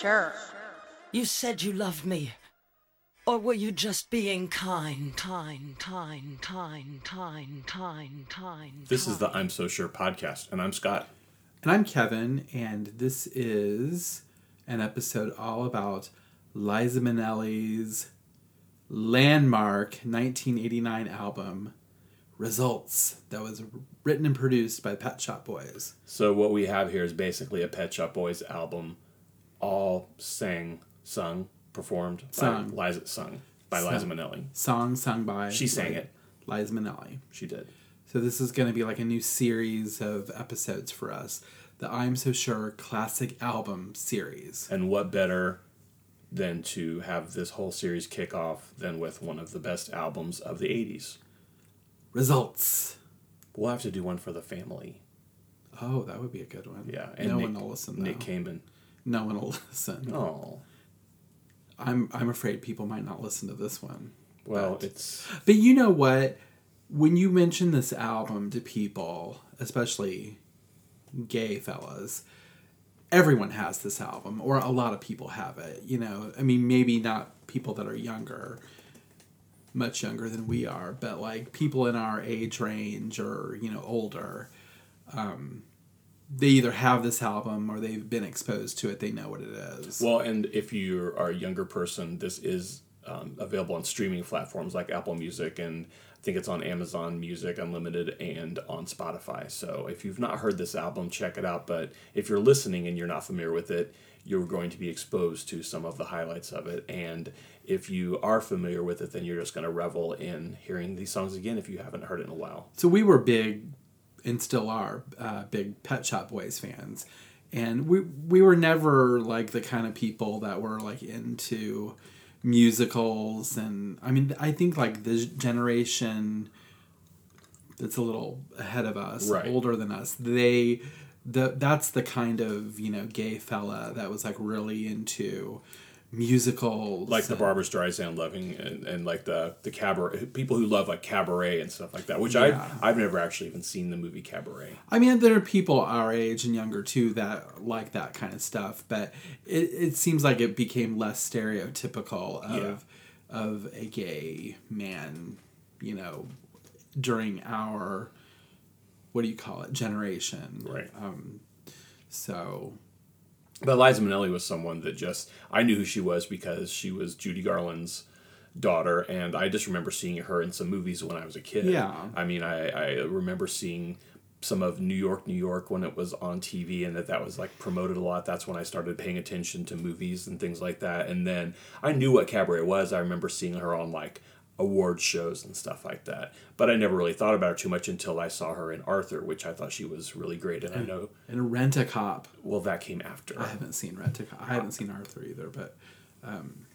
sure. You said you loved me. Or were you just being kind, kind, kind, kind, kind, kind, kind? This is the I'm So Sure podcast, and I'm Scott. And I'm Kevin, and this is an episode all about Liza Minnelli's landmark 1989 album, Results, that was written and produced by Pet Shop Boys. So what we have here is basically a Pet Shop Boys album, all sang, sung, performed Sung. by Liza, sung by Sung. Liza Minnelli. Song sung by She sang it. Liza Minnelli. She did. So this is going to be like a new series of episodes for us. The I'm So Sure Classic Album series. And what better than to have this whole series kick off than with one of the best albums of the 80s? Results. We'll have to do one for the family. Oh, that would be a good one. Yeah. no Nick, one will listen though. Nick Kamen. No one will listen. Oh. I'm I'm afraid people might not listen to this one. Well, But- it's But you know what? When you mention this album to people, especially gay fellas, everyone has this album, or a lot of people have it. You know, I mean, maybe not people that are younger, much younger than we are, but like people in our age range or you know older. Um, they either have this album or they've been exposed to it. They know what it is. Well, and if you are a younger person, this is um, available on streaming platforms like Apple Music, and I think it's on Amazon Music Unlimited and on Spotify. So if you've not heard this album, check it out. But if you're listening and you're not familiar with it, you're going to be exposed to some of the highlights of it. And if you are familiar with it, then you're just going to revel in hearing these songs again if you haven't heard it in a while. So we were big, and still are uh, big Pet Shop Boys fans, and we we were never like the kind of people that were like into musicals, and I mean I think like the generation that's a little ahead of us, Right. older than us, they the that's the kind of you know gay fella that was like really into musicals, like the Barbra Streisand loving and, and like the the cabaret people who love like cabaret and stuff like that. Which Yeah. I've I've never actually even seen the movie Cabaret. I mean, there are people our age and younger too that like that kind of stuff, but it, it seems like it became less stereotypical of of a gay man, you know, during our what do you call it generation, Right. Um, so But Liza Minnelli was someone that just I knew who she was because she was Judy Garland's daughter, and I just remember seeing her in some movies when I was a kid. Yeah. I mean, I, I remember seeing some of New York, New York when it was on TV, and that that was like promoted a lot. That's when I started paying attention to movies and things like that. And then I knew what cabaret was. I remember seeing her on like award shows and stuff like that. But I never really thought about her too much until I saw her in Arthur, which I thought she was really great. And I know, and Rent a Cop. well, that came after. I haven't seen Rent a Cop. I haven't seen Arthur either, but um,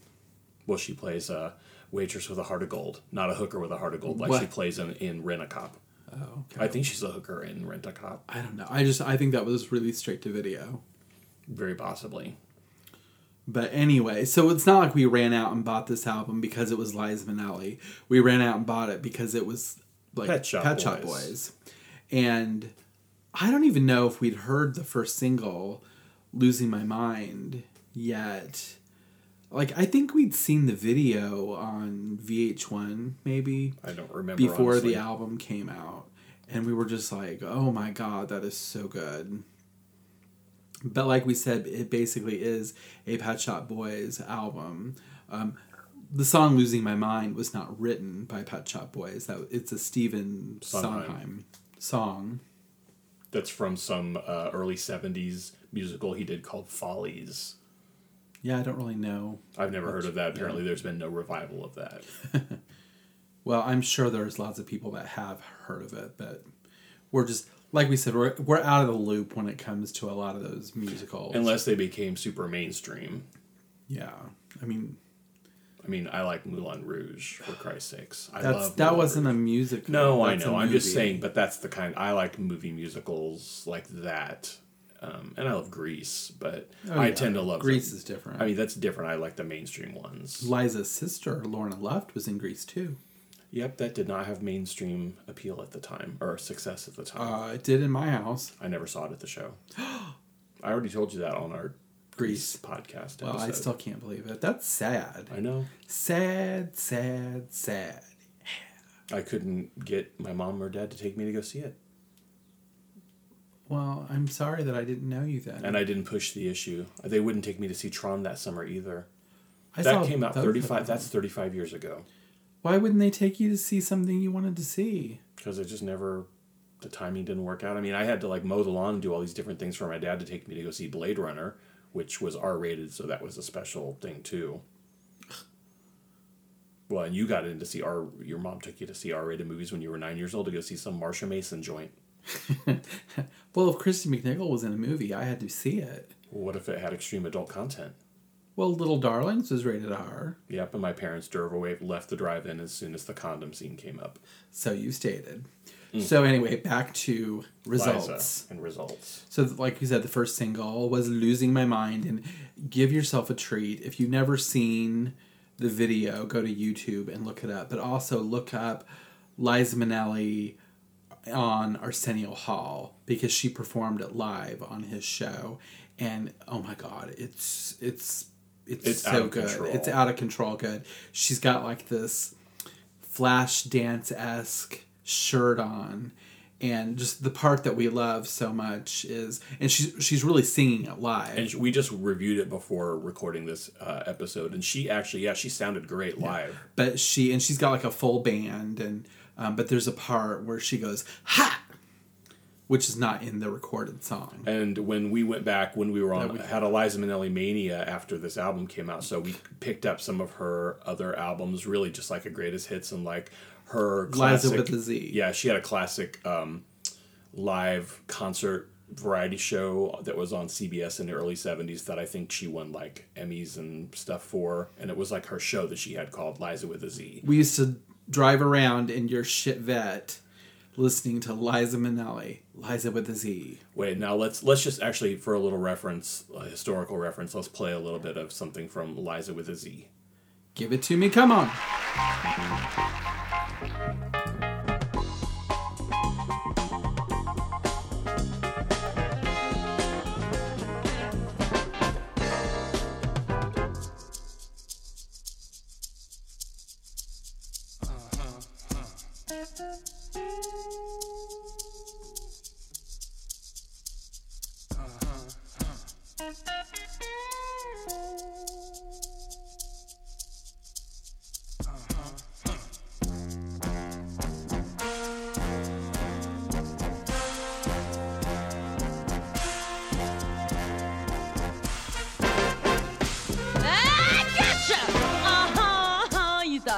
Well, she plays a waitress with a heart of gold, not a hooker with a heart of gold, like What? she plays in, in Rent a Cop. oh, okay. I think she's a hooker in Rent a Cop, I don't know. I just I think that was really straight to video. very possibly. But anyway, so it's not like we ran out and bought this album because it was Liza Minnelli. We ran out and bought it because it was like Pet Shop Shop Boys. Boys. And I don't even know if we'd heard the first single, Losing My Mind, yet. Like, I think we'd seen the video on VH1, maybe, I don't remember before honestly. the album came out. And we were just like, oh my god, that is so good. But like we said, it basically is a Pet Shop Boys album. Um, the song "Losing My Mind" was not written by Pet Shop Boys. That it's a Stephen Sondheim. Sondheim song. That's from some uh, early '70s musical he did called Follies. Yeah, I don't really know. I've never heard of that. Apparently, there's been no revival of that. Well, I'm sure there's lots of people that have heard of it, but we're just like we said, we're we're out of the loop when it comes to a lot of those musicals. Unless they became super mainstream. yeah, I mean I mean, I like Moulin Rouge for Christ's sakes. I that's love that Moulin wasn't a Rouge. music. No, I a know. I'm just saying, but that's the kind I like movie musicals like that, um, and I love Grease, but Oh, I yeah. tend to love Grease is different. I mean, that's different. I like the mainstream ones. Liza's sister, Lorna Luft, was in Grease too. Yep, that did not have mainstream appeal at the time or success at the time. Uh, it did in my house. I never saw it at the show. I already told you that on our Grease. podcast. Well, I still can't believe it. That's sad. I know. Sad, sad, sad. I couldn't get my mom or dad to take me to go see it, Well, I'm sorry that I didn't know you then. and I didn't push the issue. They wouldn't take me to see Tron that summer either. I that came out 35. That's 35 years ago. Why wouldn't they take you to see something you wanted to see? because it just never the timing didn't work out. I mean, I had to like mow the lawn and do all these different things for my dad to take me to go see Blade Runner, which was R rated, so that was a special thing too. Well, and you got in to see R. Your mom took you to see R rated movies when you were nine years old to go see some Marsha Mason joint. Well, if Kristy McNichol was in a movie, I had to see it. What if it had extreme adult content? Well, Little Darlings was rated R, Yep, and my parents drove away, left the drive-in as soon as the condom scene came up. so you stated. Mm. So anyway, back to results. Liza and results. So, like you said, the first single was "Losing My Mind," and give yourself a treat. If you've never seen the video, go to YouTube and look it up. But also look up Liza Minnelli on Arsenio Hall because she performed it live on his show, and oh my god, it's it's it's, It's so out of good. control. It's out of control. Good. She's got like this flash dance esque shirt on. And just the part that we love so much is, and she's she's really singing it live. And we just reviewed it before recording this uh, episode, and she actually, yeah, she sounded great live. but she and she's got like a full band, and um, but there's a part where she goes ha, which is not in the recorded song. And when we went back, when we were on, we- had Eliza Minnelli mania after this album came out, so we picked up some of her other albums, really just like a greatest hits and like her classic. Liza with a Z. Yeah, she had a classic um, live concert variety show that was on CBS in the early 70s that I think she won like Emmys and stuff for. And it was like her show that she had called Liza with a Z. We used to drive around in your shit vet, listening to Liza Minnelli, Liza with a Z. Wait, now let's let's just actually for a little reference, a historical reference, let's play a little bit of something from Liza with a Z. Give it to me, come on.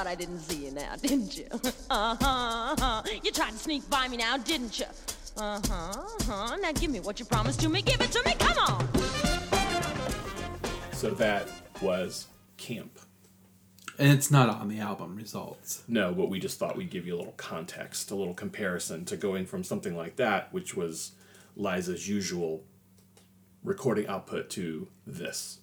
I didn't see you now, didn't you? Uh-huh, you tried to sneak by me now, didn't you? Uh-huh, uh-huh, now give me what you promised to me, give it to me, come on! So that was Camp. And it's not on the album results. No, but we just thought we'd give you a little context, a little comparison to going from something like that, which was Liza's usual recording output, to this.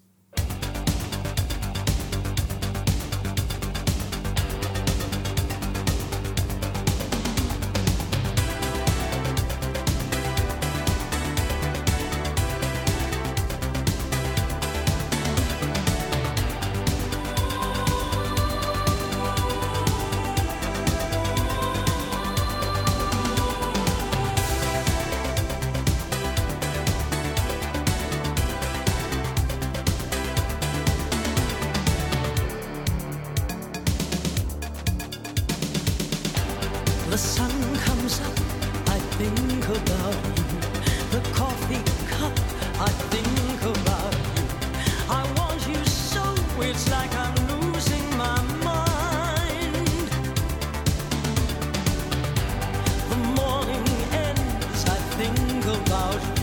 Think about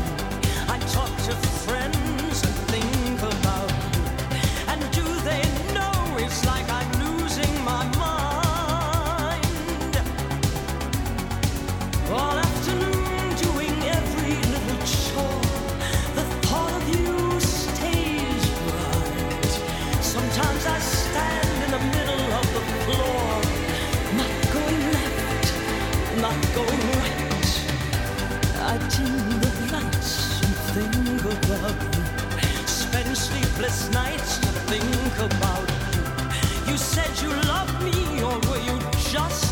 sleepless nights to think about you. You said you loved me, or were you just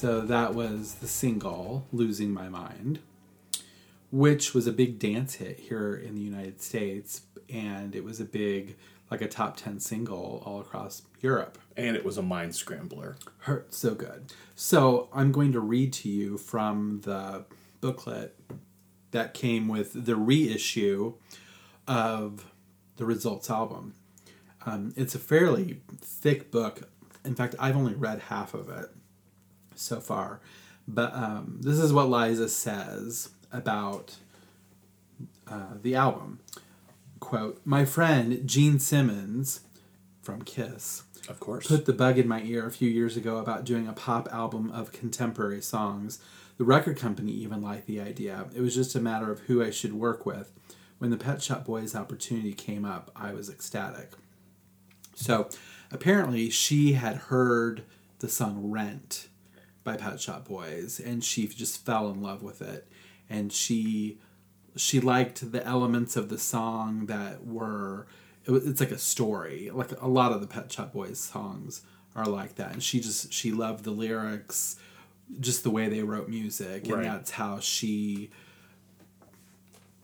So that was the single "Losing My Mind," which was a big dance hit here in the United States, and it was a big, like a top ten single all across Europe. And it was a mind scrambler. Hurt so good. So I'm going to read to you from the booklet that came with the reissue of the Results album. Um, it's a fairly thick book. In fact, I've only read half of it so far. But um, this is what Liza says about uh, the album. Quote, My friend Gene Simmons from Kiss Of course. put the bug in my ear a few years ago about doing a pop album of contemporary songs. The record company even liked the idea. It was just a matter of who I should work with. When the Pet Shop Boys opportunity came up, I was ecstatic. So apparently, she had heard the song Rent by Pet Shop Boys and she just fell in love with it. And she she liked the elements of the song that were it was, it's like a story like a lot of the pet shop boys songs are like that and she just she loved the lyrics just the way they wrote music and Right. that's how she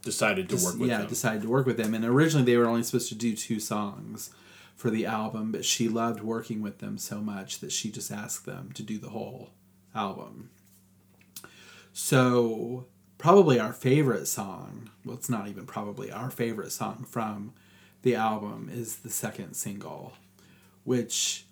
Decided to work with yeah them. decided to work with them and originally they were only supposed to do two songs for the album but she loved working with them so much that she just asked them to do the whole album. So probably our favorite song well it's not even probably our favorite song from the album is the second single which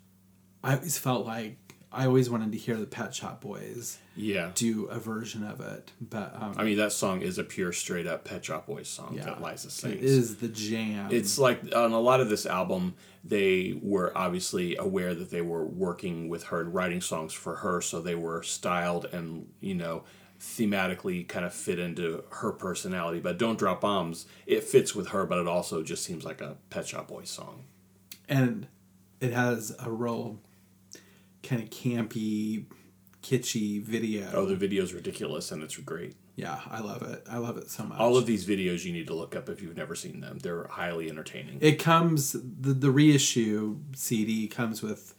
i always felt like i always wanted to hear the pet shop boys yeah. do a version of it but um, I mean, that song is a pure, straight up Pet Shop Boys song yeah, that Liza sings. it is the jam It's like on a lot of this album, they were obviously aware that they were working with her and writing songs for her, so they were styled and you know thematically kind of fit into her personality. But "Don't Drop Bombs" it fits with her, but it also just seems like a Pet Shop Boys song. and it has a real kind of campy kitschy video Oh, the video's ridiculous and it's great. yeah i love it i love it so much All of these videos you need to look up if you've never seen them. They're highly entertaining. it comes the, the reissue cd comes with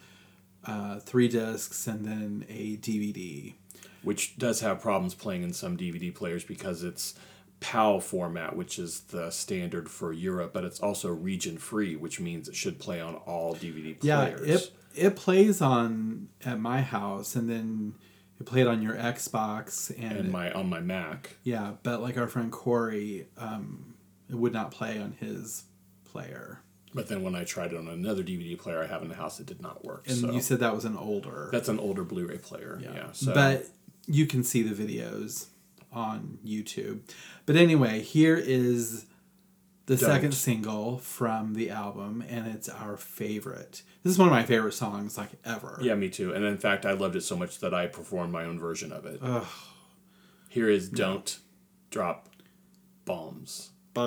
uh, three discs and then a dvd which does have problems playing in some DVD players because it's PAL format, which is the standard for Europe, but it's also region free, which means it should play on all DVD Yeah, players. it it plays on at my house, and then it played on your Xbox, and, and my on my Mac. yeah, but like our friend Corey, um, it would not play on his player, But then when I tried it on another DVD player I have in the house, it did not work. and so you said that was an older. that's an older Blu-ray player. Yeah. so But you can see the videos on YouTube. But anyway, here is the Don't. second single from the album, and it's our favorite. This is one of my favorite songs, like ever. yeah, me too. And in fact, I loved it so much that I performed my own version of it. Here is "Don't Drop Bombs." We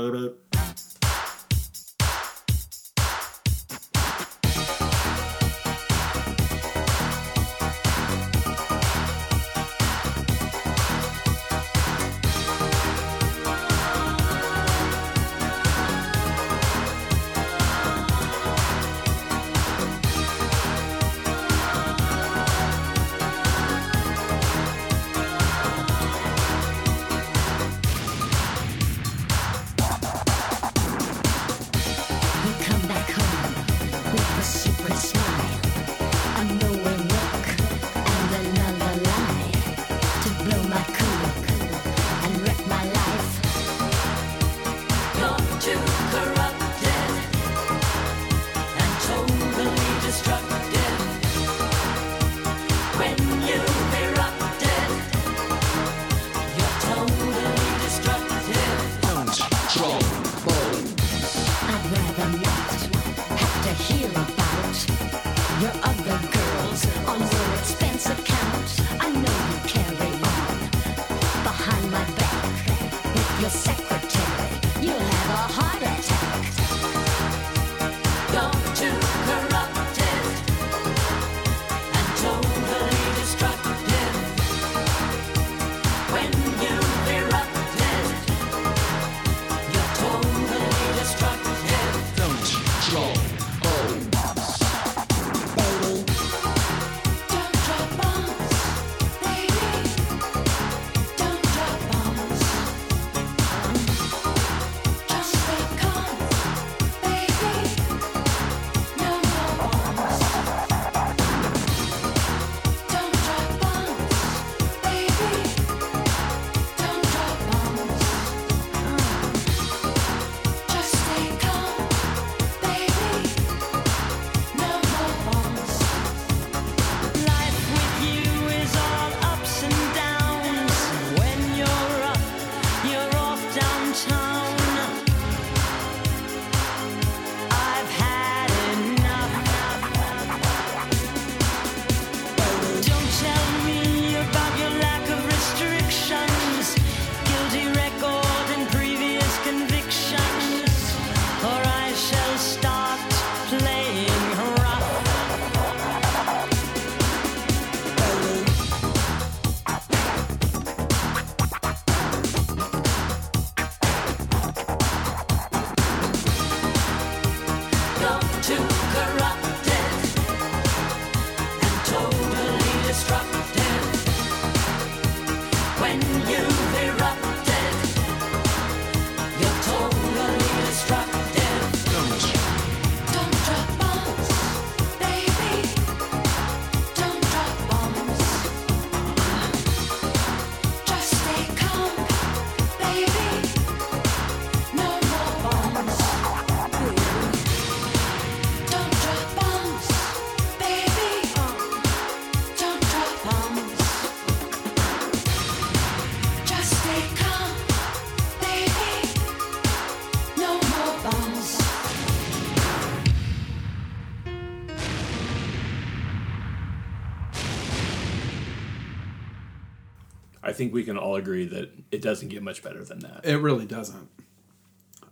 think we can all agree that it doesn't get much better than that. It really doesn't.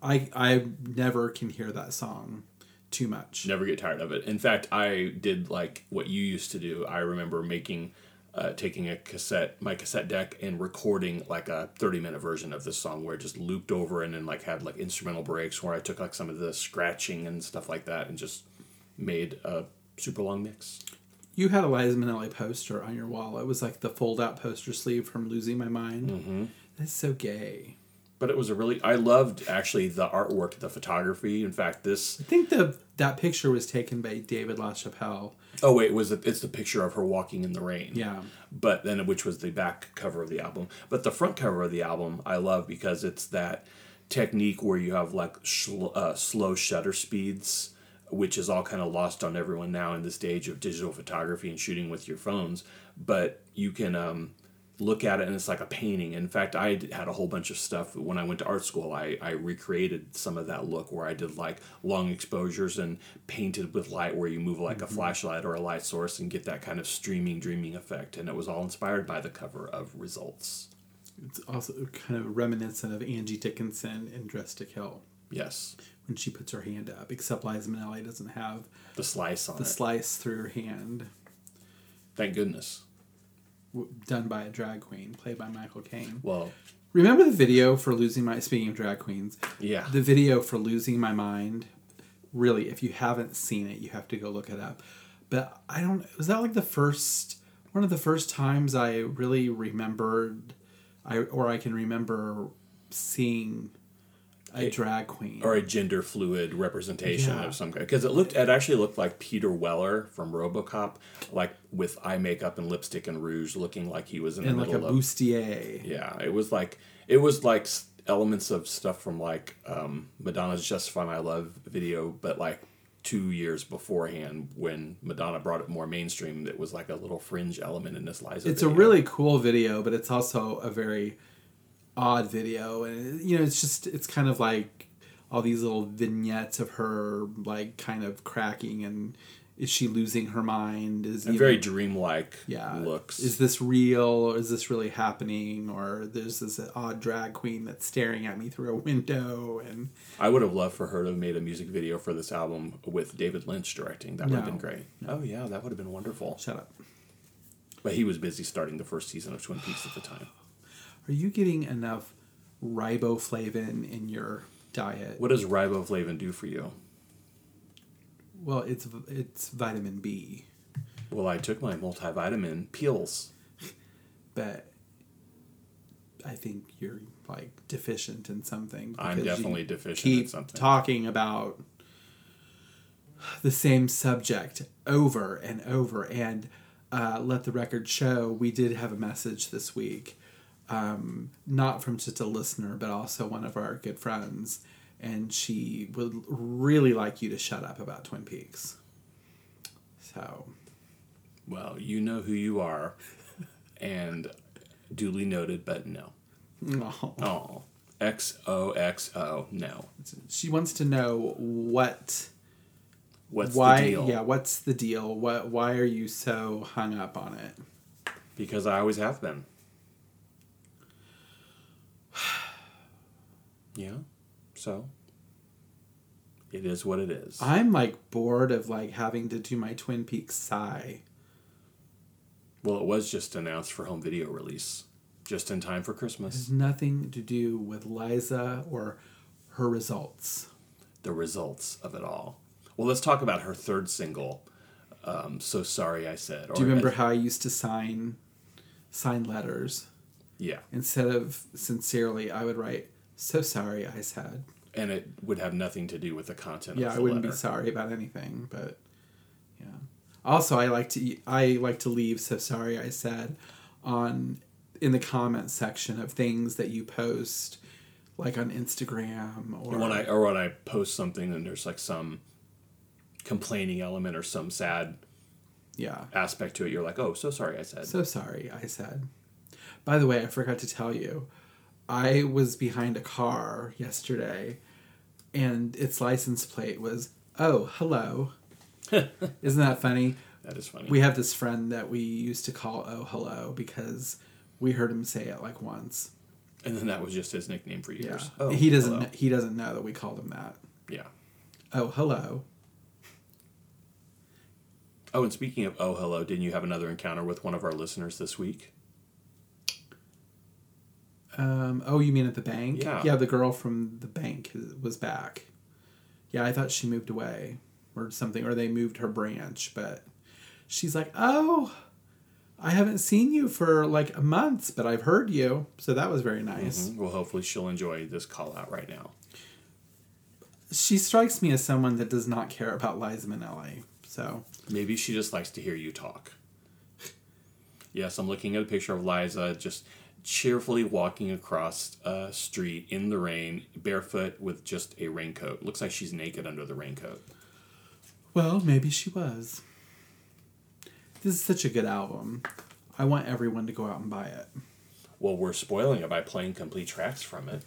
I I never can hear that song too much. Never get tired of it. In fact, I did like what you used to do. I remember making, uh, taking a cassette, my cassette deck, and recording like a thirty-minute version of this song where it just looped over and then like had like instrumental breaks where I took like some of the scratching and stuff like that and just made a super long mix. You had a Liza Minnelli poster on your wall. It was like the fold out poster sleeve from Losing My Mind. Mm-hmm. That's so gay. But it was a really I loved actually the artwork, the photography. In fact, this I think the that picture was taken by David LaChapelle. oh wait, was it? It's the picture of her walking in the rain. Yeah. But then, which was the back cover of the album. But the front cover of the album, I love because it's that technique where you have like uh, slow shutter speeds, which is all kind of lost on everyone now in this age of digital photography and shooting with your phones. But you can um, look at it and it's like a painting. In fact, I had a whole bunch of stuff when I went to art school. I, I recreated some of that look where I did like long exposures and painted with light where you move like a flashlight or a light source and get that kind of streaming, dreaming effect. And it was all inspired by the cover of Results. It's also kind of reminiscent of Angie Dickinson in Dressed to Kill Yes. When she puts her hand up, except Liza Minnelli doesn't have The slice on the it. slice through her hand Thank goodness. w- done by a drag queen played by Michael Caine. Well, Remember the video for losing my speaking of drag queens? yeah. The video for losing my mind. Really, if you haven't seen it, you have to go look it up. But I don't. Was that like the first one of the first times I really remembered, I or I can remember seeing a drag queen. or a gender fluid representation Yeah. of some kind because it looked it actually looked like Peter Weller from RoboCop like with eye makeup and lipstick and rouge looking like he was in and the like a middle of bustier. yeah it was like it was like elements of stuff from like um, Madonna's Justify My Love video but like two years beforehand when Madonna brought it more mainstream it was like a little fringe element in this Liza It's a really cool video, but it's also a very odd video, and you know, it's just it's kind of like all these little vignettes of her like kind of cracking and is she losing her mind? Is and very dreamlike yeah looks Is this real or is this really happening? Or there's this odd drag queen that's staring at me through a window and I would have loved for her to have made a music video for this album with David Lynch directing. That would have been great. Oh yeah, that would have been wonderful. shut up. But he was busy starting the first season of Twin Peaks at the time. Are you getting enough riboflavin in your diet? What does riboflavin do for you? Well, it's it's vitamin B. Well, I took my multivitamin peels. but I think you're like deficient in something. I'm definitely deficient in something. talking about the same subject over and over, and uh, let the record show we did have a message this week, um, not from just a listener, but also one of our good friends, and she would really like you to shut up about Twin Peaks. So Well, you know who you are, and duly noted, but no. oh. Oh, XOXO, no. she wants to know what What's why the deal? yeah what's the deal what why are you so hung up on it Because I always have been. Yeah. So it is what it is. i'm like bored of like having to do my twin peaks sigh well, it was just announced for home video release, just in time for Christmas. It has nothing to do with liza or her results The results of it all. Well, let's talk about her third single. Um, so sorry, I said. do you remember how i used to sign sign letters Yeah, instead of sincerely i would write so sorry i said and it would have nothing to do with the content. yeah of i wouldn't letter. be sorry about anything but yeah also i like to eat, i like to leave so sorry i said on in the comment section of things that you post like on instagram or when I or when I post something and there's like some complaining element or some sad yeah aspect to it, you're like, "Oh, so sorry," I said. so sorry i said by the way i forgot to tell you i was behind a car yesterday and its license plate was oh hello isn't that funny that is funny. We have this friend that we used to call Oh Hello because we heard him say it like once. and then that was just his nickname for Yeah. years. Oh, he doesn't hello. he doesn't know that we called him that. Yeah. Oh hello. Oh, and speaking of oh hello, didn't you have another encounter with one of our listeners this week? Um, oh, you mean at the bank? Yeah. Yeah, the girl from the bank was back. Yeah, I thought she moved away or something, or they moved her branch, but she's like, "Oh, I haven't seen you for like a month, but I've heard you." So that was very nice. Well, hopefully she'll enjoy this call out right now. She strikes me as someone that does not care about Liza Minnelli. So Maybe she just likes to hear you talk. Yes, I'm looking at a picture of Liza just cheerfully walking across a street in the rain, barefoot with just a raincoat. Looks like she's naked under the raincoat. Well, maybe she was. This is such a good album. I want everyone to go out and buy it. Well, we're spoiling it by playing complete tracks from it.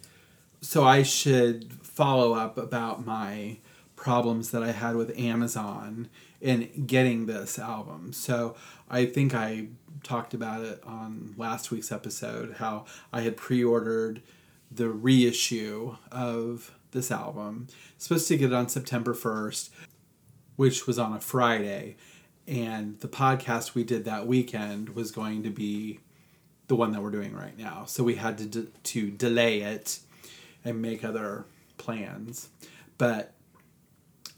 So I should follow up about my problems that I had with Amazon in getting this album. So I think I talked about it on last week's episode how I had pre-ordered the reissue of this album. Supposed to get it on September 1st, which was on a Friday, and the podcast we did that weekend was going to be the one that we're doing right now. So we had to d- to delay it and make other plans. But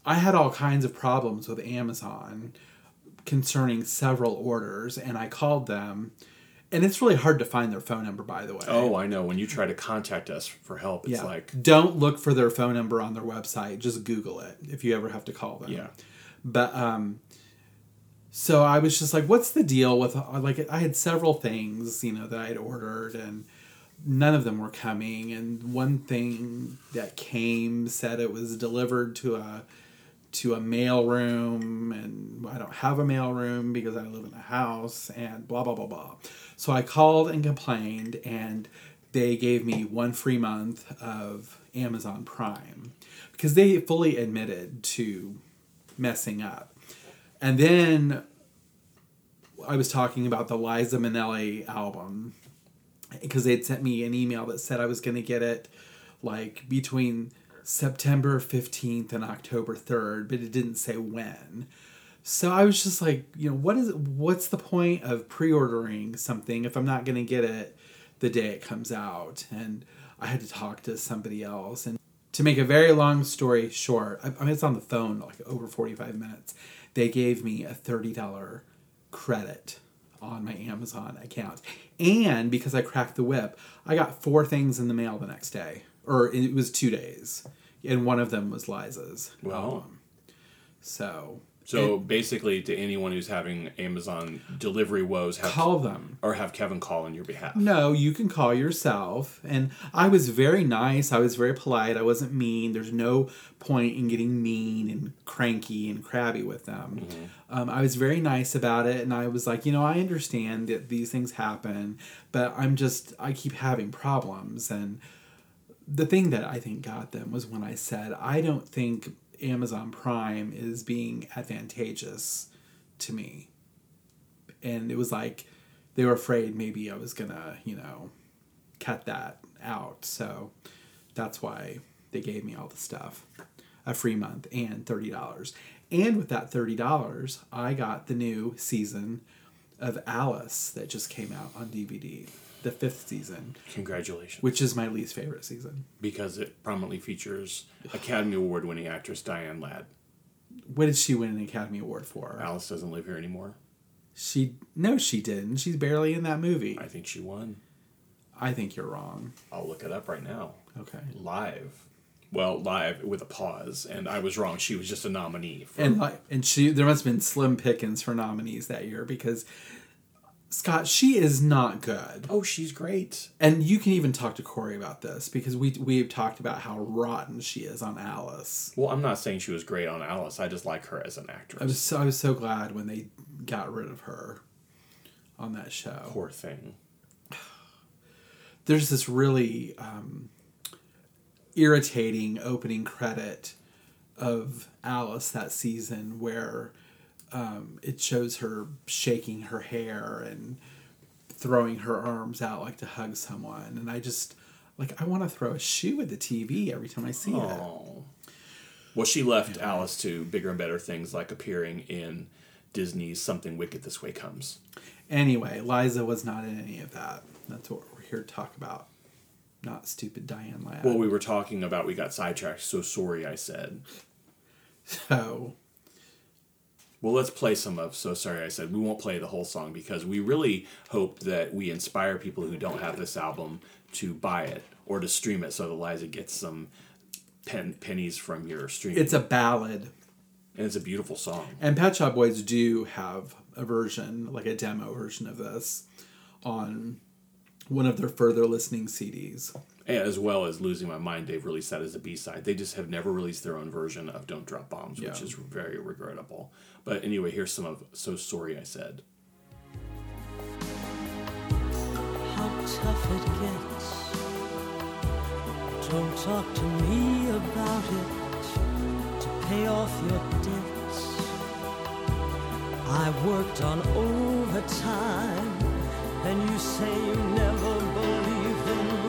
I had all kinds of problems with Amazon concerning several orders, and I called them. And it's really hard to find their phone number, by the way. Oh, I know. When you try to contact us for help, it's yeah. like, don't look for their phone number on their website. Just Google it if you ever have to call them. yeah. But um, so I was just like, what's the deal with like I had several things you know that I had ordered and none of them were coming and one thing that came said it was delivered to a to a mail room and I don't have a mail room because I live in a house and blah blah blah blah. So I called and complained and they gave me one free month of Amazon Prime because they fully admitted to messing up. And then I was talking about the Liza Minnelli album because they'd sent me an email that said I was going to get it like between September 15th and October 3rd, but it didn't say when. So I was just like, you know, what is what's the point of pre-ordering something if I'm not going to get it the day it comes out? And I had to talk to somebody else and to make a very long story short, I, I mean, it's on the phone like over 45 minutes. They gave me a $30 credit on my Amazon account. And because I cracked the whip, I got four things in the mail the next day. Or it was two days. And one of them was Liza's. Wow. album. So So basically, to anyone who's having Amazon delivery woes, have call them. or have Kevin call on your behalf. No, you can call yourself. And I was very nice. I was very polite. I wasn't mean. There's no point in getting mean and cranky and crabby with them. Um, I was very nice about it. And I was like, you know, I understand that these things happen, but I'm just, I keep having problems. And the thing that I think got them was when I said, I don't think Amazon Prime is being advantageous to me and it was like they were afraid maybe I was gonna, you know, cut that out. So that's why they gave me all the stuff, a free month and thirty dollars. And with that thirty dollars, I got the new season of Alice that just came out on DVD, the fifth season, Congratulations. which is my least favorite season. because it prominently features Academy Award winning actress Diane Ladd. What did she win an Academy Award for? Alice doesn't live here anymore. She no, she didn't. She's barely in that movie. I think she won. I think you're wrong. I'll look it up right now. Okay. Live. Well, live with a pause, and I was wrong. She was just a nominee. For, and and she there must have been slim pickings for nominees that year because Scott she is not good oh, she's great. and you can even talk to Corey about this because we we've talked about how rotten she is on Alice. Well, I'm not saying she was great on Alice. I just like her as an actress. I was so I was so glad when they got rid of her on that show. Poor thing. There's this really um, irritating opening credit of Alice that season where um, it shows her shaking her hair and throwing her arms out like to hug someone, and I just like I want to throw a shoe at the TV every time I see it. Oh. Well, she left Alice to bigger and better things like appearing in Disney's Something Wicked This Way Comes. Anyway, Liza was not in any of that. That's what we're here to talk about, not stupid Diane Ladd. Well, we were talking about, we got sidetracked, so sorry I said. So Well, let's play some of So Sorry I Said. We won't play the whole song because we really hope that we inspire people who don't have this album to buy it or to stream it so that Liza gets some pen, pennies from your stream. It's a ballad. and it's a beautiful song. And Pet Shop Boys do have a version, like a demo version of this, on one of their further listening CDs. As well as Losing My Mind, they've released that as a B side. They just have never released their own version of Don't Drop Bombs, which is very regrettable. But anyway, here's some of So Sorry I Said. how tough it gets. Don't talk to me about it to pay off your debts. I worked on overtime, and you say you never believed in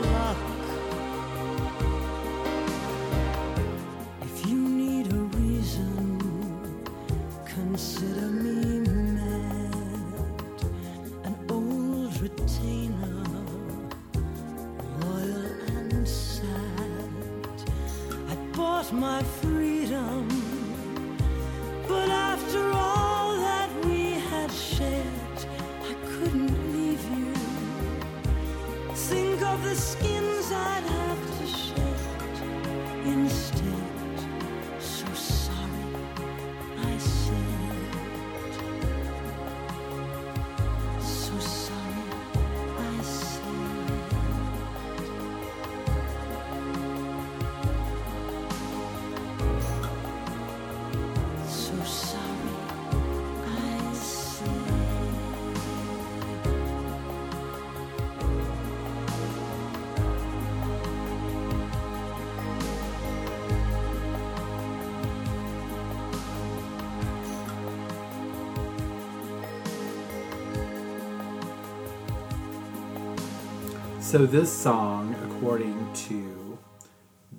So this song, according to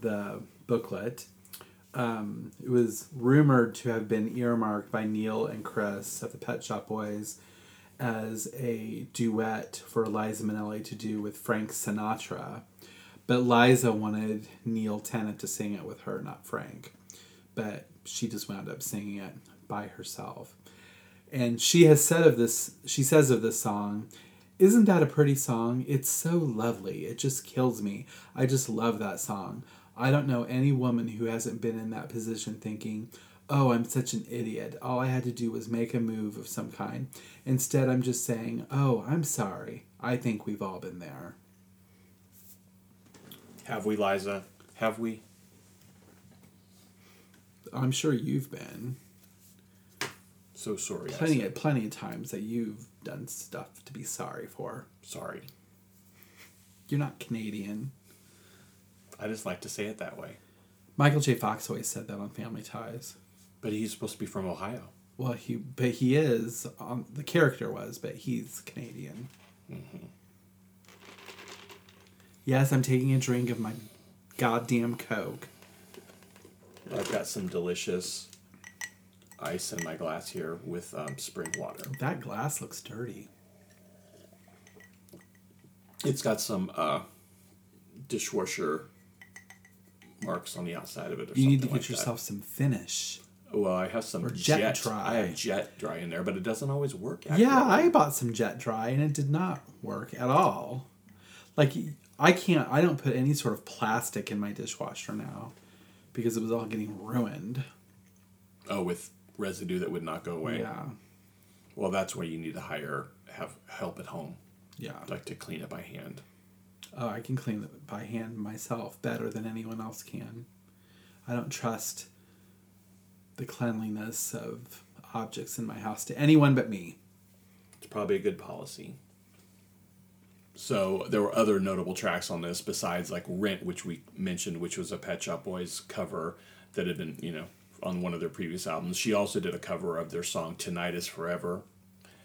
the booklet, um, it was rumored to have been earmarked by Neil and Chris of the Pet Shop Boys as a duet for Liza Minnelli to do with Frank Sinatra. But Liza wanted Neil Tennant to sing it with her, not Frank. But she just wound up singing it by herself. And she has said of this, she says of this song, isn't that a pretty song? It's so lovely. It just kills me. I just love that song. I don't know any woman who hasn't been in that position thinking, oh, I'm such an idiot. All I had to do was make a move of some kind. Instead, I'm just saying, oh, I'm sorry. I think we've all been there. Have we, Liza? Have we? I'm sure you've been. So sorry. Plenty, plenty of times that you've done stuff to be sorry for. Sorry. You're not Canadian. I just like to say it that way. Michael J. Fox always said that on Family Ties. But he's supposed to be from Ohio. Well, he but he is um, the character was, but he's Canadian. Yes, I'm taking a drink of my goddamn Coke. I've got some delicious ice in my glass here with um, spring water. That glass looks dirty. It's got some uh, dishwasher marks on the outside of it. Or You need to get like yourself some finish. That. Well, I have some or Jet jet, Dry. I have jet dry in there, but it doesn't always work. Yeah. I bought some Jet Dry and it did not work at all. Like I can't I don't put any sort of plastic in my dishwasher now because it was all getting ruined. Oh, with residue that would not go away. Yeah. Well, that's where you need to hire have help at home, Yeah. like to clean it by hand. Oh, I can clean it by hand myself better than anyone else can. I don't trust the cleanliness of objects in my house to anyone but me. It's probably a good policy. So there were other notable tracks on this besides like Rent, which we mentioned, which was a Pet Shop Boys cover that had been, you know, on one of their previous albums. She also did a cover of their song Tonight is Forever.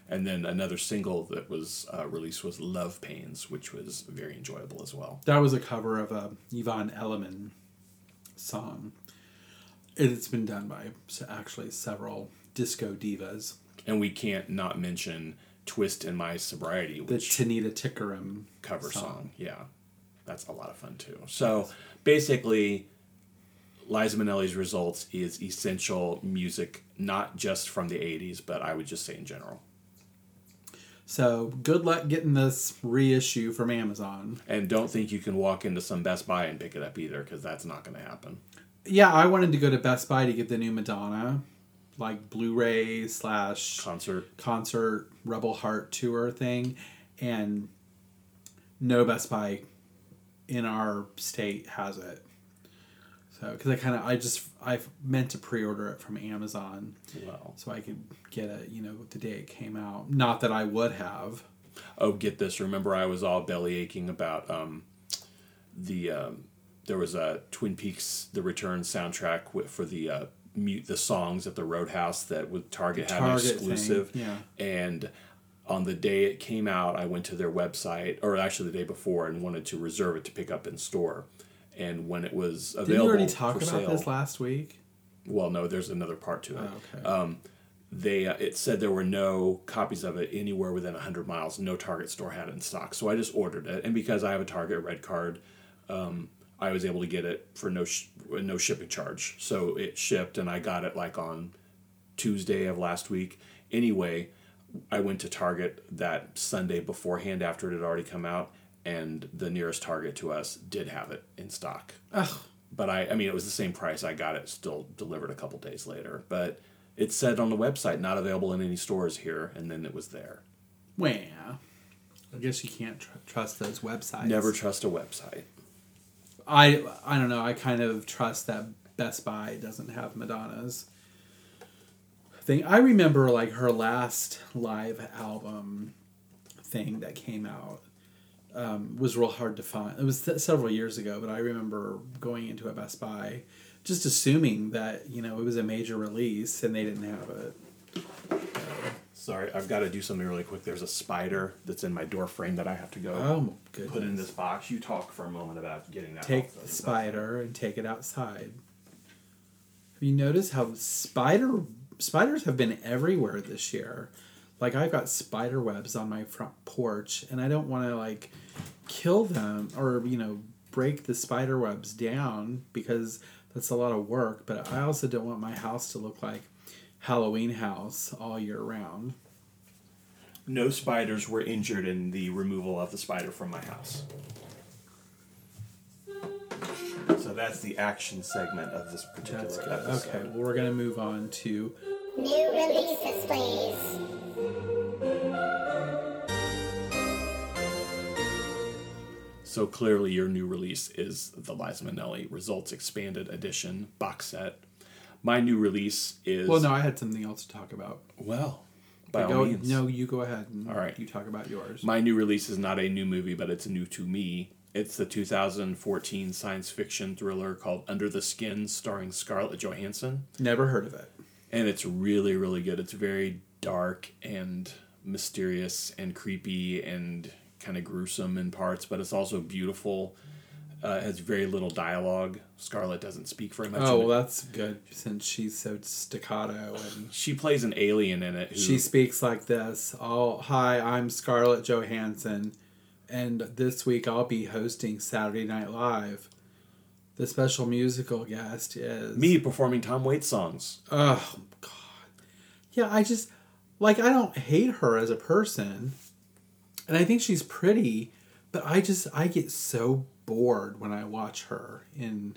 And then another single that was uh, released was Love Pains, which was very enjoyable as well. That was a cover of a Yvonne Elliman song. And it's been done by actually several disco divas. And we can't not mention Twist in My Sobriety, The which Tanita Tikaram cover song. Yeah, that's a lot of fun too. So basically, Liza Minnelli's results is essential music, not just from the 80s, but I would just say in general. So good luck getting this reissue from Amazon. And don't think you can walk into some Best Buy and pick it up either, because that's not going to happen. Yeah, I wanted to go to Best Buy to get the new Madonna, like Blu-ray slash Concert. concert Rebel Heart tour thing, and no Best Buy in our state has it. So, because I kind of, I just, I meant to pre-order it from Amazon Well, so I could get it, you know, the day it came out. Not that I would have. oh, get this. Remember, I was all belly aching about um, the. Um, there was a Twin Peaks: The Return soundtrack for the uh, mute the songs at the Roadhouse that with Target had an Target exclusive. thing, yeah. And on the day it came out, I went to their website, or actually the day before, and wanted to reserve it to pick up in store. And when it was available, you already talk about sale, this last week? well, no, there's another part to it. Oh, okay. Um, they uh, it said there were no copies of it anywhere within 100 miles. No target store had it in stock. So i just ordered it. And because i have a target red card um, i was able to get it for no sh- no shipping charge. So it shipped and i got it like on tuesday of last week. Anyway i went to target that sunday beforehand after it had already come out and the nearest target to us did have it in stock but I, I mean, it was the same price. I got it still delivered a couple days later. But it said on the website, not available in any stores here, and then it was there. Well, I guess you can't tr- trust those websites. Never trust a website. I I don't know. I kind of trust that Best Buy doesn't have Madonna's thing. I remember like her last live album thing that came out um, was real hard to find. It was th- several years ago, but I remember going into a Best Buy just assuming that you know it was a major release and they didn't have it. Sorry, I've got to do something really quick. There's a spider that's in my door frame that I have to go Oh my goodness! put in this box. You talk for a moment about getting that. take off the spider and take it outside. Have you noticed how spider spiders have been everywhere this year? Like I've got spider webs on my front porch, and I don't want to like kill them or you know break the spider webs down because that's a lot of work. But I also don't want my house to look like Halloween house all year round. No spiders were injured in the removal of the spider from my house. So that's the action segment of this particular That's episode. Okay, well we're gonna move on to New releases, please. So clearly, your new release is the Liza Minnelli Results Expanded Edition box set. My new release is well. No, I had something else to talk about. well, by all Go, means. no, you go ahead. And All right. you talk about yours. My new release is not a new movie, but it's new to me. It's the 2014 science fiction thriller called Under the Skin, starring Scarlett Johansson. Never heard of it. and it's really really good it's very dark and mysterious and creepy and kind of gruesome in parts but it's also beautiful uh, has very little dialogue scarlett doesn't speak very much Oh, well, that's good since she's so staccato and she plays an alien in it who, she speaks like this. Oh, hi, I'm Scarlett Johansson, and this week I'll be hosting Saturday Night Live. The special musical guest is me performing tom waits songs Oh God, yeah. I just like I don't hate her as a person, and I think she's pretty, but I just I get so bored when I watch her in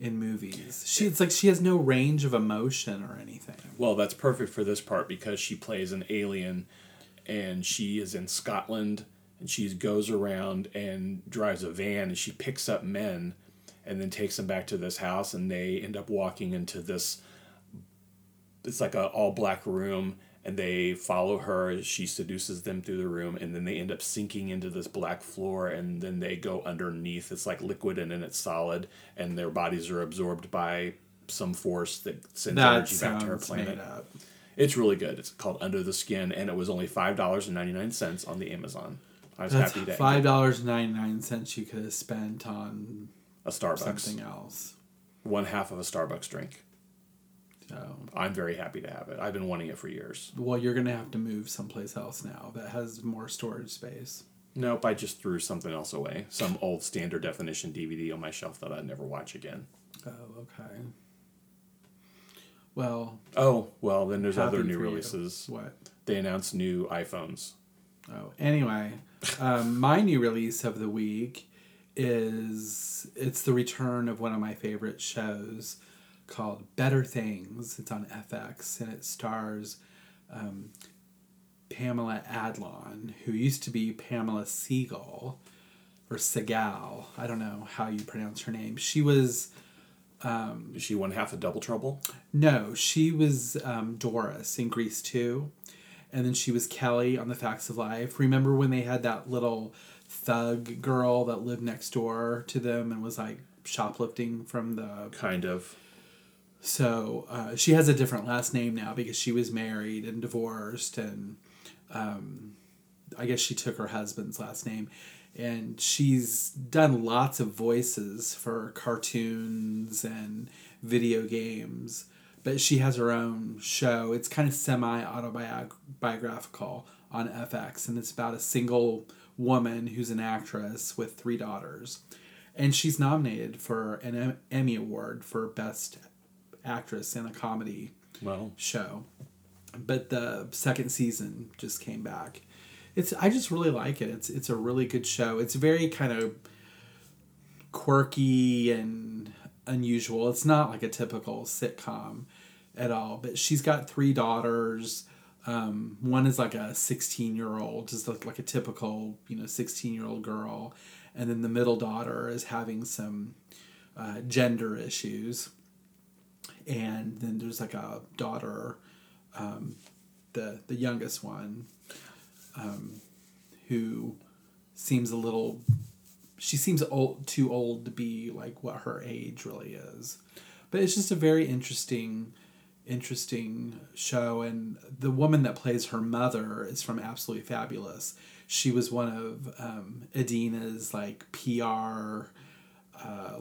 in movies. She it's like she has no range of emotion or anything. well that's perfect for this part because she plays an alien and she is in scotland and she goes around and drives a van and she picks up men and then takes them back to this house and they end up walking into this it's like a all black room and they follow her as she seduces them through the room and then they end up sinking into this black floor and then they go underneath. It's like liquid and then it's solid and their bodies are absorbed by some force that sends That energy back to her planet. it's really good. It's called under the skin and it was only $5.99 on the amazon. I was That's happy to five dollars ninety nine cents you could have spent on a starbucks. something else. one half of a starbucks drink So, i'm very happy to have it i've been wanting it for years well, you're gonna have to move someplace else now that has more storage space. Nope, I just threw something else away. Some old standard definition DVD on my shelf that I'd never watch again. Oh, okay. Well, Oh well, then there's other new for you. releases. What? They announced new iPhones. Oh, anyway, um, my new release of the week is it's the return of one of my favorite shows called Better Things. It's on FX and it stars um, Pamela Adlon, who used to be Pamela Siegel or Segal. I don't know how you pronounce her name. She was Is she one half of Double Trouble? no, she was um, Doris in Grease 2. And then she was Kelly on The Facts of Life. Remember when they had that little thug girl that lived next door to them and was like shoplifting from the. Kind of. So uh, she has a different last name now because she was married and divorced. And um, I guess she took her husband's last name. And she's done lots of voices for cartoons and video games but she has her own show. It's kind of semi autobiographical on FX, and it's about a single woman who's an actress with three daughters. And she's nominated for an Emmy Award for Best Actress in a Comedy Well, show. But the second season just came back. It's I just really like it. It's it's a really good show. It's very kind of quirky and unusual. It's not like a typical sitcom at all. But she's got three daughters. Um, one is like a 16 year old, just like, like a typical, you know, 16 year old girl. And then the middle daughter is having some uh, gender issues. And then there's like a daughter, um, the, the youngest one, um, who seems a little she seems old too old to be like what her age really is. But it's just a very interesting interesting show and the woman that plays her mother is from absolutely fabulous. She was one of um, Edina's like pr uh,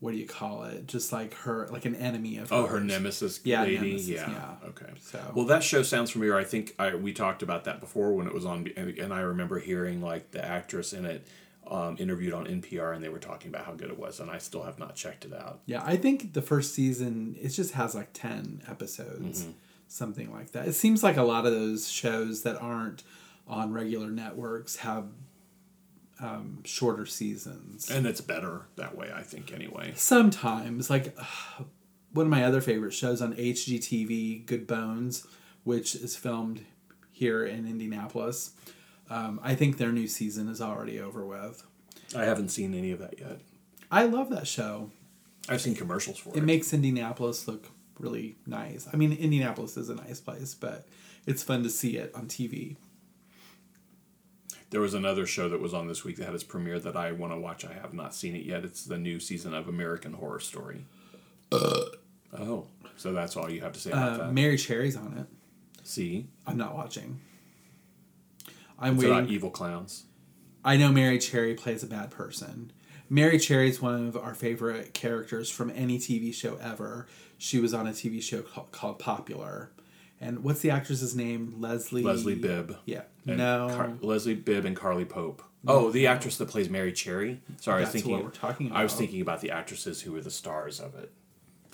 what do you call it just like her like an enemy of oh, her nemesis Yeah, lady. nemesis, yeah. yeah. Okay. So- Well, that show sounds familiar. I think I, we talked about that before when it was on, and, and I remember hearing like the actress in it um, interviewed on NPR, and they were talking about how good it was, and I still have not checked it out. Yeah, I think the first season it just has like ten episodes, Mm-hmm. something like that. It seems like a lot of those shows that aren't on regular networks have um, shorter seasons. And it's better that way, I think. Anyway. Sometimes, like one of my other favorite shows on HGTV, Good Bones, which is filmed here in Indianapolis. Um, I think their new season is already over with. I haven't seen any of that yet. I love that show. I've seen commercials for it. it makes Indianapolis look really nice. I mean, Indianapolis is a nice place, but it's fun to see it on TV. There was another show that was on this week that had its premiere that I want to watch. I have not seen it yet. It's the new season of American Horror Story. oh, so that's all you have to say about Uh, that? Mary Cherry's on it. See, I'm not watching. I'm it's waiting. about evil clowns. I know Mary Cherry plays a bad person. Mary Cherry is one of our favorite characters from any TV show ever. She was on a TV show called, called Popular. And what's the actress's name? Leslie. Leslie Bibb. Yeah. And no. Car- Leslie Bibb and Carly Pope. Oh, the actress that plays Mary Cherry. Sorry, I was thinking. what we're talking I was about. thinking about the actresses who were the stars of it.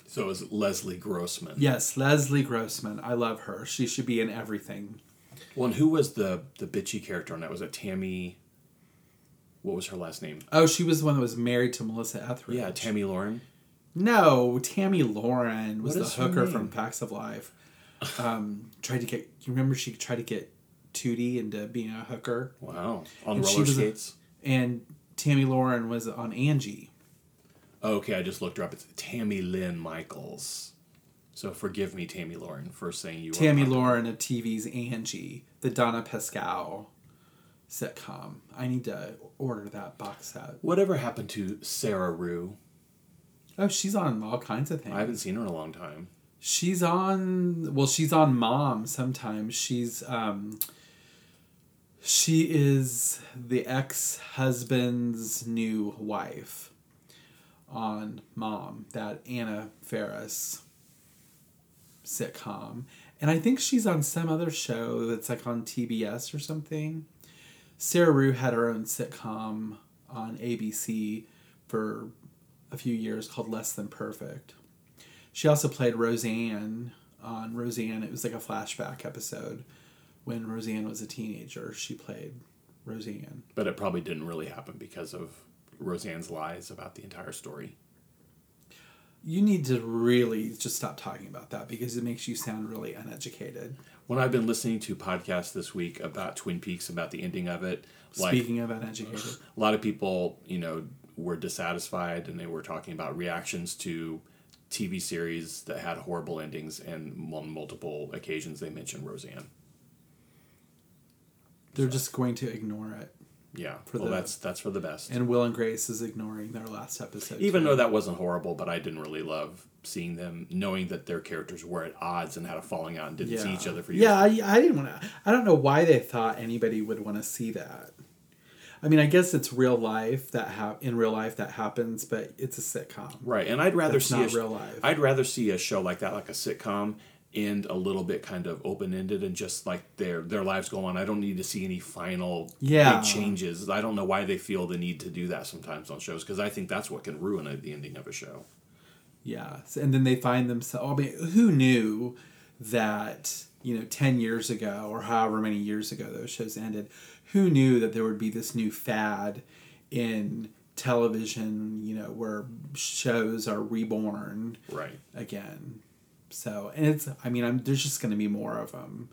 So it was Leslie Grossman. yes, Leslie Grossman. I love her. She should be in everything. Well, and who was the the bitchy character on that? Was it Tammy? What was her last name? Oh, she was the one that was married to Melissa Etheridge. Yeah, Tammy Lauren. No, Tammy Lauren was What the is her hooker name? from Facts of Life. Um, tried to get. You remember she tried to get Tootie into being a hooker, Wow, on And roller was a- skates. and Tammy Lauren was on Angie. Oh, okay, I just looked her up. It's Tammy Lynn Michaels. So forgive me, Tammy Lauren, for saying you. Tammy Lauren of TV's Angie, the Donna Pescow sitcom. I need to order that box set. Whatever happened to Sarah Rue? Oh, she's on all kinds of things. I haven't seen her in a long time. She's on well, she's on Mom sometimes. She's um she is the ex-husband's new wife on Mom, that Anna Faris sitcom. And I think she's on some other show that's like on TBS or something. Sarah Rue had her own sitcom on ABC for a few years called Less Than Perfect. She also played Roseanne on Roseanne. It was like a flashback episode when Roseanne was a teenager. She played Roseanne. But it probably didn't really happen because of Roseanne's lies about the entire story. You need to really just stop talking about that because it makes you sound really uneducated. When I've been listening to podcasts this week about Twin Peaks, about the ending of it, like Speaking of uneducated, a lot of people, you know, were dissatisfied and they were talking about reactions to TV series that had horrible endings, and on multiple occasions they mentioned Roseanne. they're just going to ignore it. Yeah, For well, the- that's that's for the best. And Will and Grace is ignoring their last episode. Even too. though that wasn't horrible, but I didn't really love seeing them, knowing that their characters were at odds and had a falling out and didn't see each other for years. Yeah, I, I didn't want to. I don't know why they thought anybody would want to see that. I mean, I guess it's real life that ha- in real life that happens, but it's a sitcom. Right, and I'd rather see not a, real life. I'd rather see a show like that, like a sitcom, end a little bit kind of open ended and just like their their lives go on. I don't need to see any final Yeah. big changes. I don't know why they feel the need to do that sometimes on shows because I think that's what can ruin a, the ending of a show. Yeah, and then they find themselves. I mean, who knew that you know ten years ago or however many years ago those shows ended? Who knew that there would be this new fad in television? You know, where shows are reborn Right. again. So, and it's. I mean, I'm there's just going to be more of them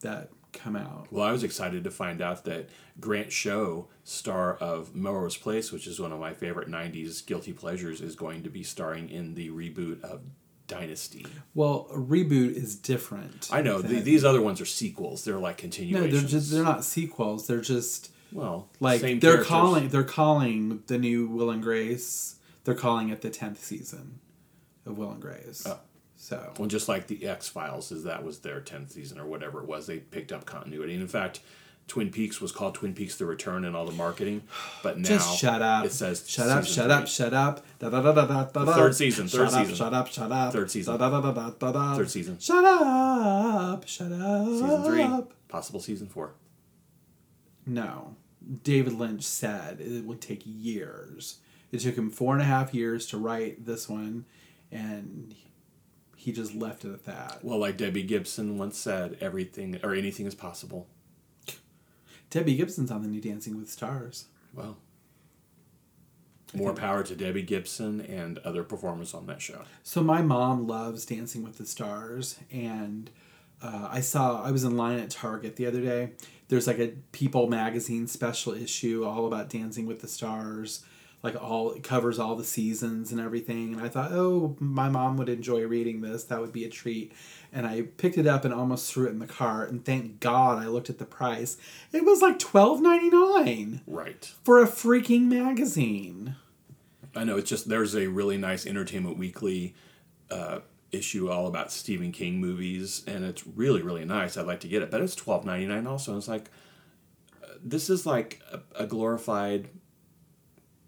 that come out. Well, I was excited to find out that Grant Show, star of Melrose Place, which is one of my favorite '90s guilty pleasures, is going to be starring in the reboot of Dynasty. Well, a reboot is different. I know the, these other ones are sequels; they're like No, continuations. they're just they're not sequels. They're just well, like same they're characters. calling they're calling the new Will and Grace. They're calling it the tenth season of Will and Grace. Oh. So Well, just like the X Files, is that was their tenth season or whatever it was, they picked up continuity. And in fact, Twin Peaks was called Twin Peaks: The Return in all the marketing, but now just shut up. It says shut up, shut up, shut up. Da da da da da da. da. third season, third shut season. Up, shut up, shut up. Third season. Da da da da da da. Third season. Shut up, shut up. Season three, possible season four. No. David Lynch said it would take years. It took him four and a half years to write this one, and he just left it at that. Well, like Debbie Gibson once said, everything or anything is possible. Debbie Gibson's on the new Dancing with Stars. Well, more power to Debbie Gibson and other performers on that show. So my mom loves Dancing with the Stars, and uh, I saw I was in line at Target the other day. There's like a People magazine special issue all about Dancing with the Stars, like all it covers all the seasons and everything. And I thought, oh, my mom would enjoy reading this. That would be a treat. And I picked it up and almost threw it in the car. And thank God I looked at the price. It was like twelve ninety nine Right. for a freaking magazine. I know it's just there's a really nice Entertainment Weekly uh, issue all about Stephen King movies, and it's really really nice. I'd like to get it, but it's twelve ninety nine also. And it's like uh, this is like a, a glorified.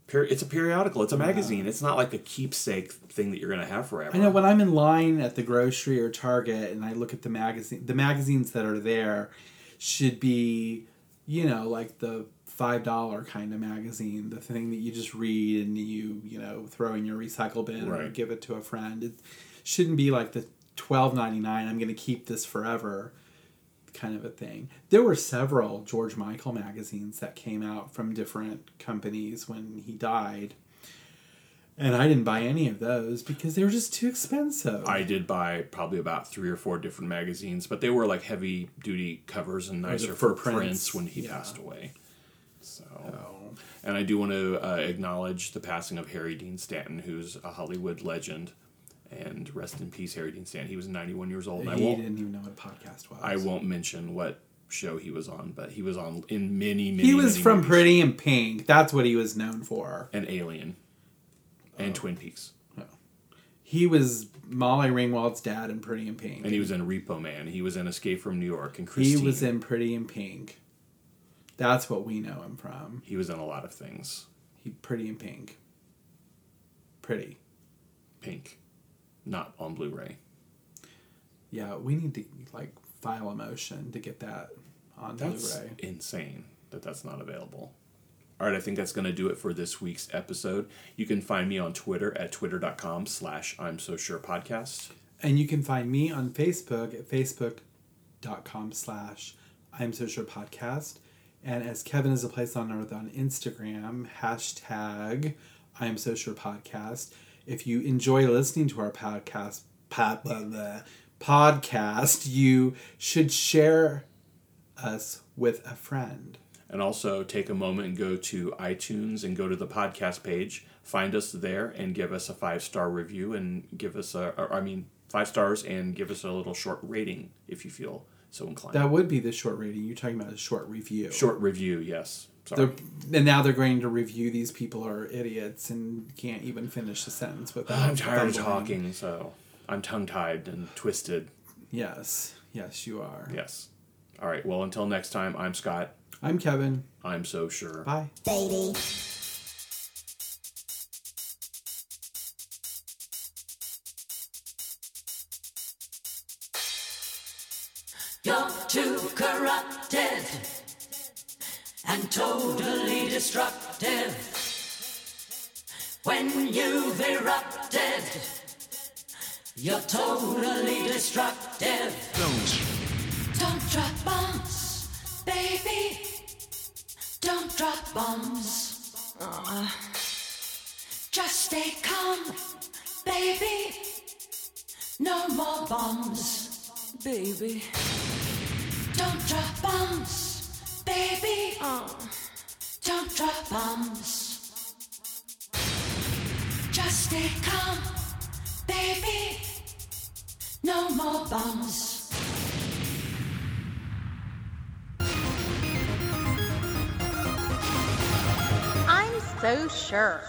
Peri- It's a periodical. It's a magazine. It's not like a keepsake thing that you're gonna have forever. I know when I'm in line at the grocery or Target and I look at the magazine, the magazines that are there should be, you know, like the five dollar kind of magazine, the thing that you just read and you, you know, throw in your recycle bin or give it to a friend. It shouldn't be like the twelve ninety nine. I'm going to keep this forever. Kind of a thing. There were several George Michael magazines that came out from different companies when he died. And I didn't buy any of those because they were just too expensive. I did buy probably about three or four different magazines, but they were like heavy duty covers and nicer for Prince, Prince, when he yeah. passed away. So, and I do want to uh, acknowledge the passing of Harry Dean Stanton, who's a Hollywood legend, and rest in peace, Harry Dean Stanton. He was 91 years old, and I he won't didn't even know what a podcast was. I won't mention what show he was on, but he was on in many many. He was many from movies. Pretty in Pink. That's what he was known for. and Alien, and oh. Twin Peaks, oh. He was Molly Ringwald's dad in Pretty in Pink. and he was in Repo Man. He was in Escape from New York, and He was in Pretty in Pink. That's what we know him from. He was in a lot of things. He Pretty in Pink. Pretty. Pink, not on Blu-ray. Yeah, we need to like file a motion to get that on That's Blu-ray. insane that that's not available. All right, I think that's going to do it for this week's episode. You can find me on Twitter at twitter.com slash I'm So Sure Podcast. And you can find me on Facebook at facebook.com slash I'm So Sure Podcast. And as Kevin is a place on earth on Instagram, hashtag I'm So Sure Podcast. If you enjoy listening to our podcast, podcast, you should share us with a friend. And also take a moment and go to iTunes and go to the podcast page. Find us there and give us a five star review and give us a, or, I mean, five stars and give us a little short rating if you feel so inclined. That would be the short rating. You're talking about a short review. short review, yes. Sorry. They're, and now they're going to review these people are idiots and can't even finish a sentence without. I'm tired of talking, so I'm tongue tied and twisted. Yes, yes, you are. Yes. All right. Well, until next time, I'm Scott. I'm Kevin. I'm so sure. Bye. baby. And totally destructive. When you've erupted, you're totally destructive. Don't Don't drop bombs, baby. Don't drop bombs. Just stay calm, baby. No more bombs, baby. Don't drop bombs, baby. Uh. Don't drop bombs. Just stay calm, baby. No more bombs. I'm so sure.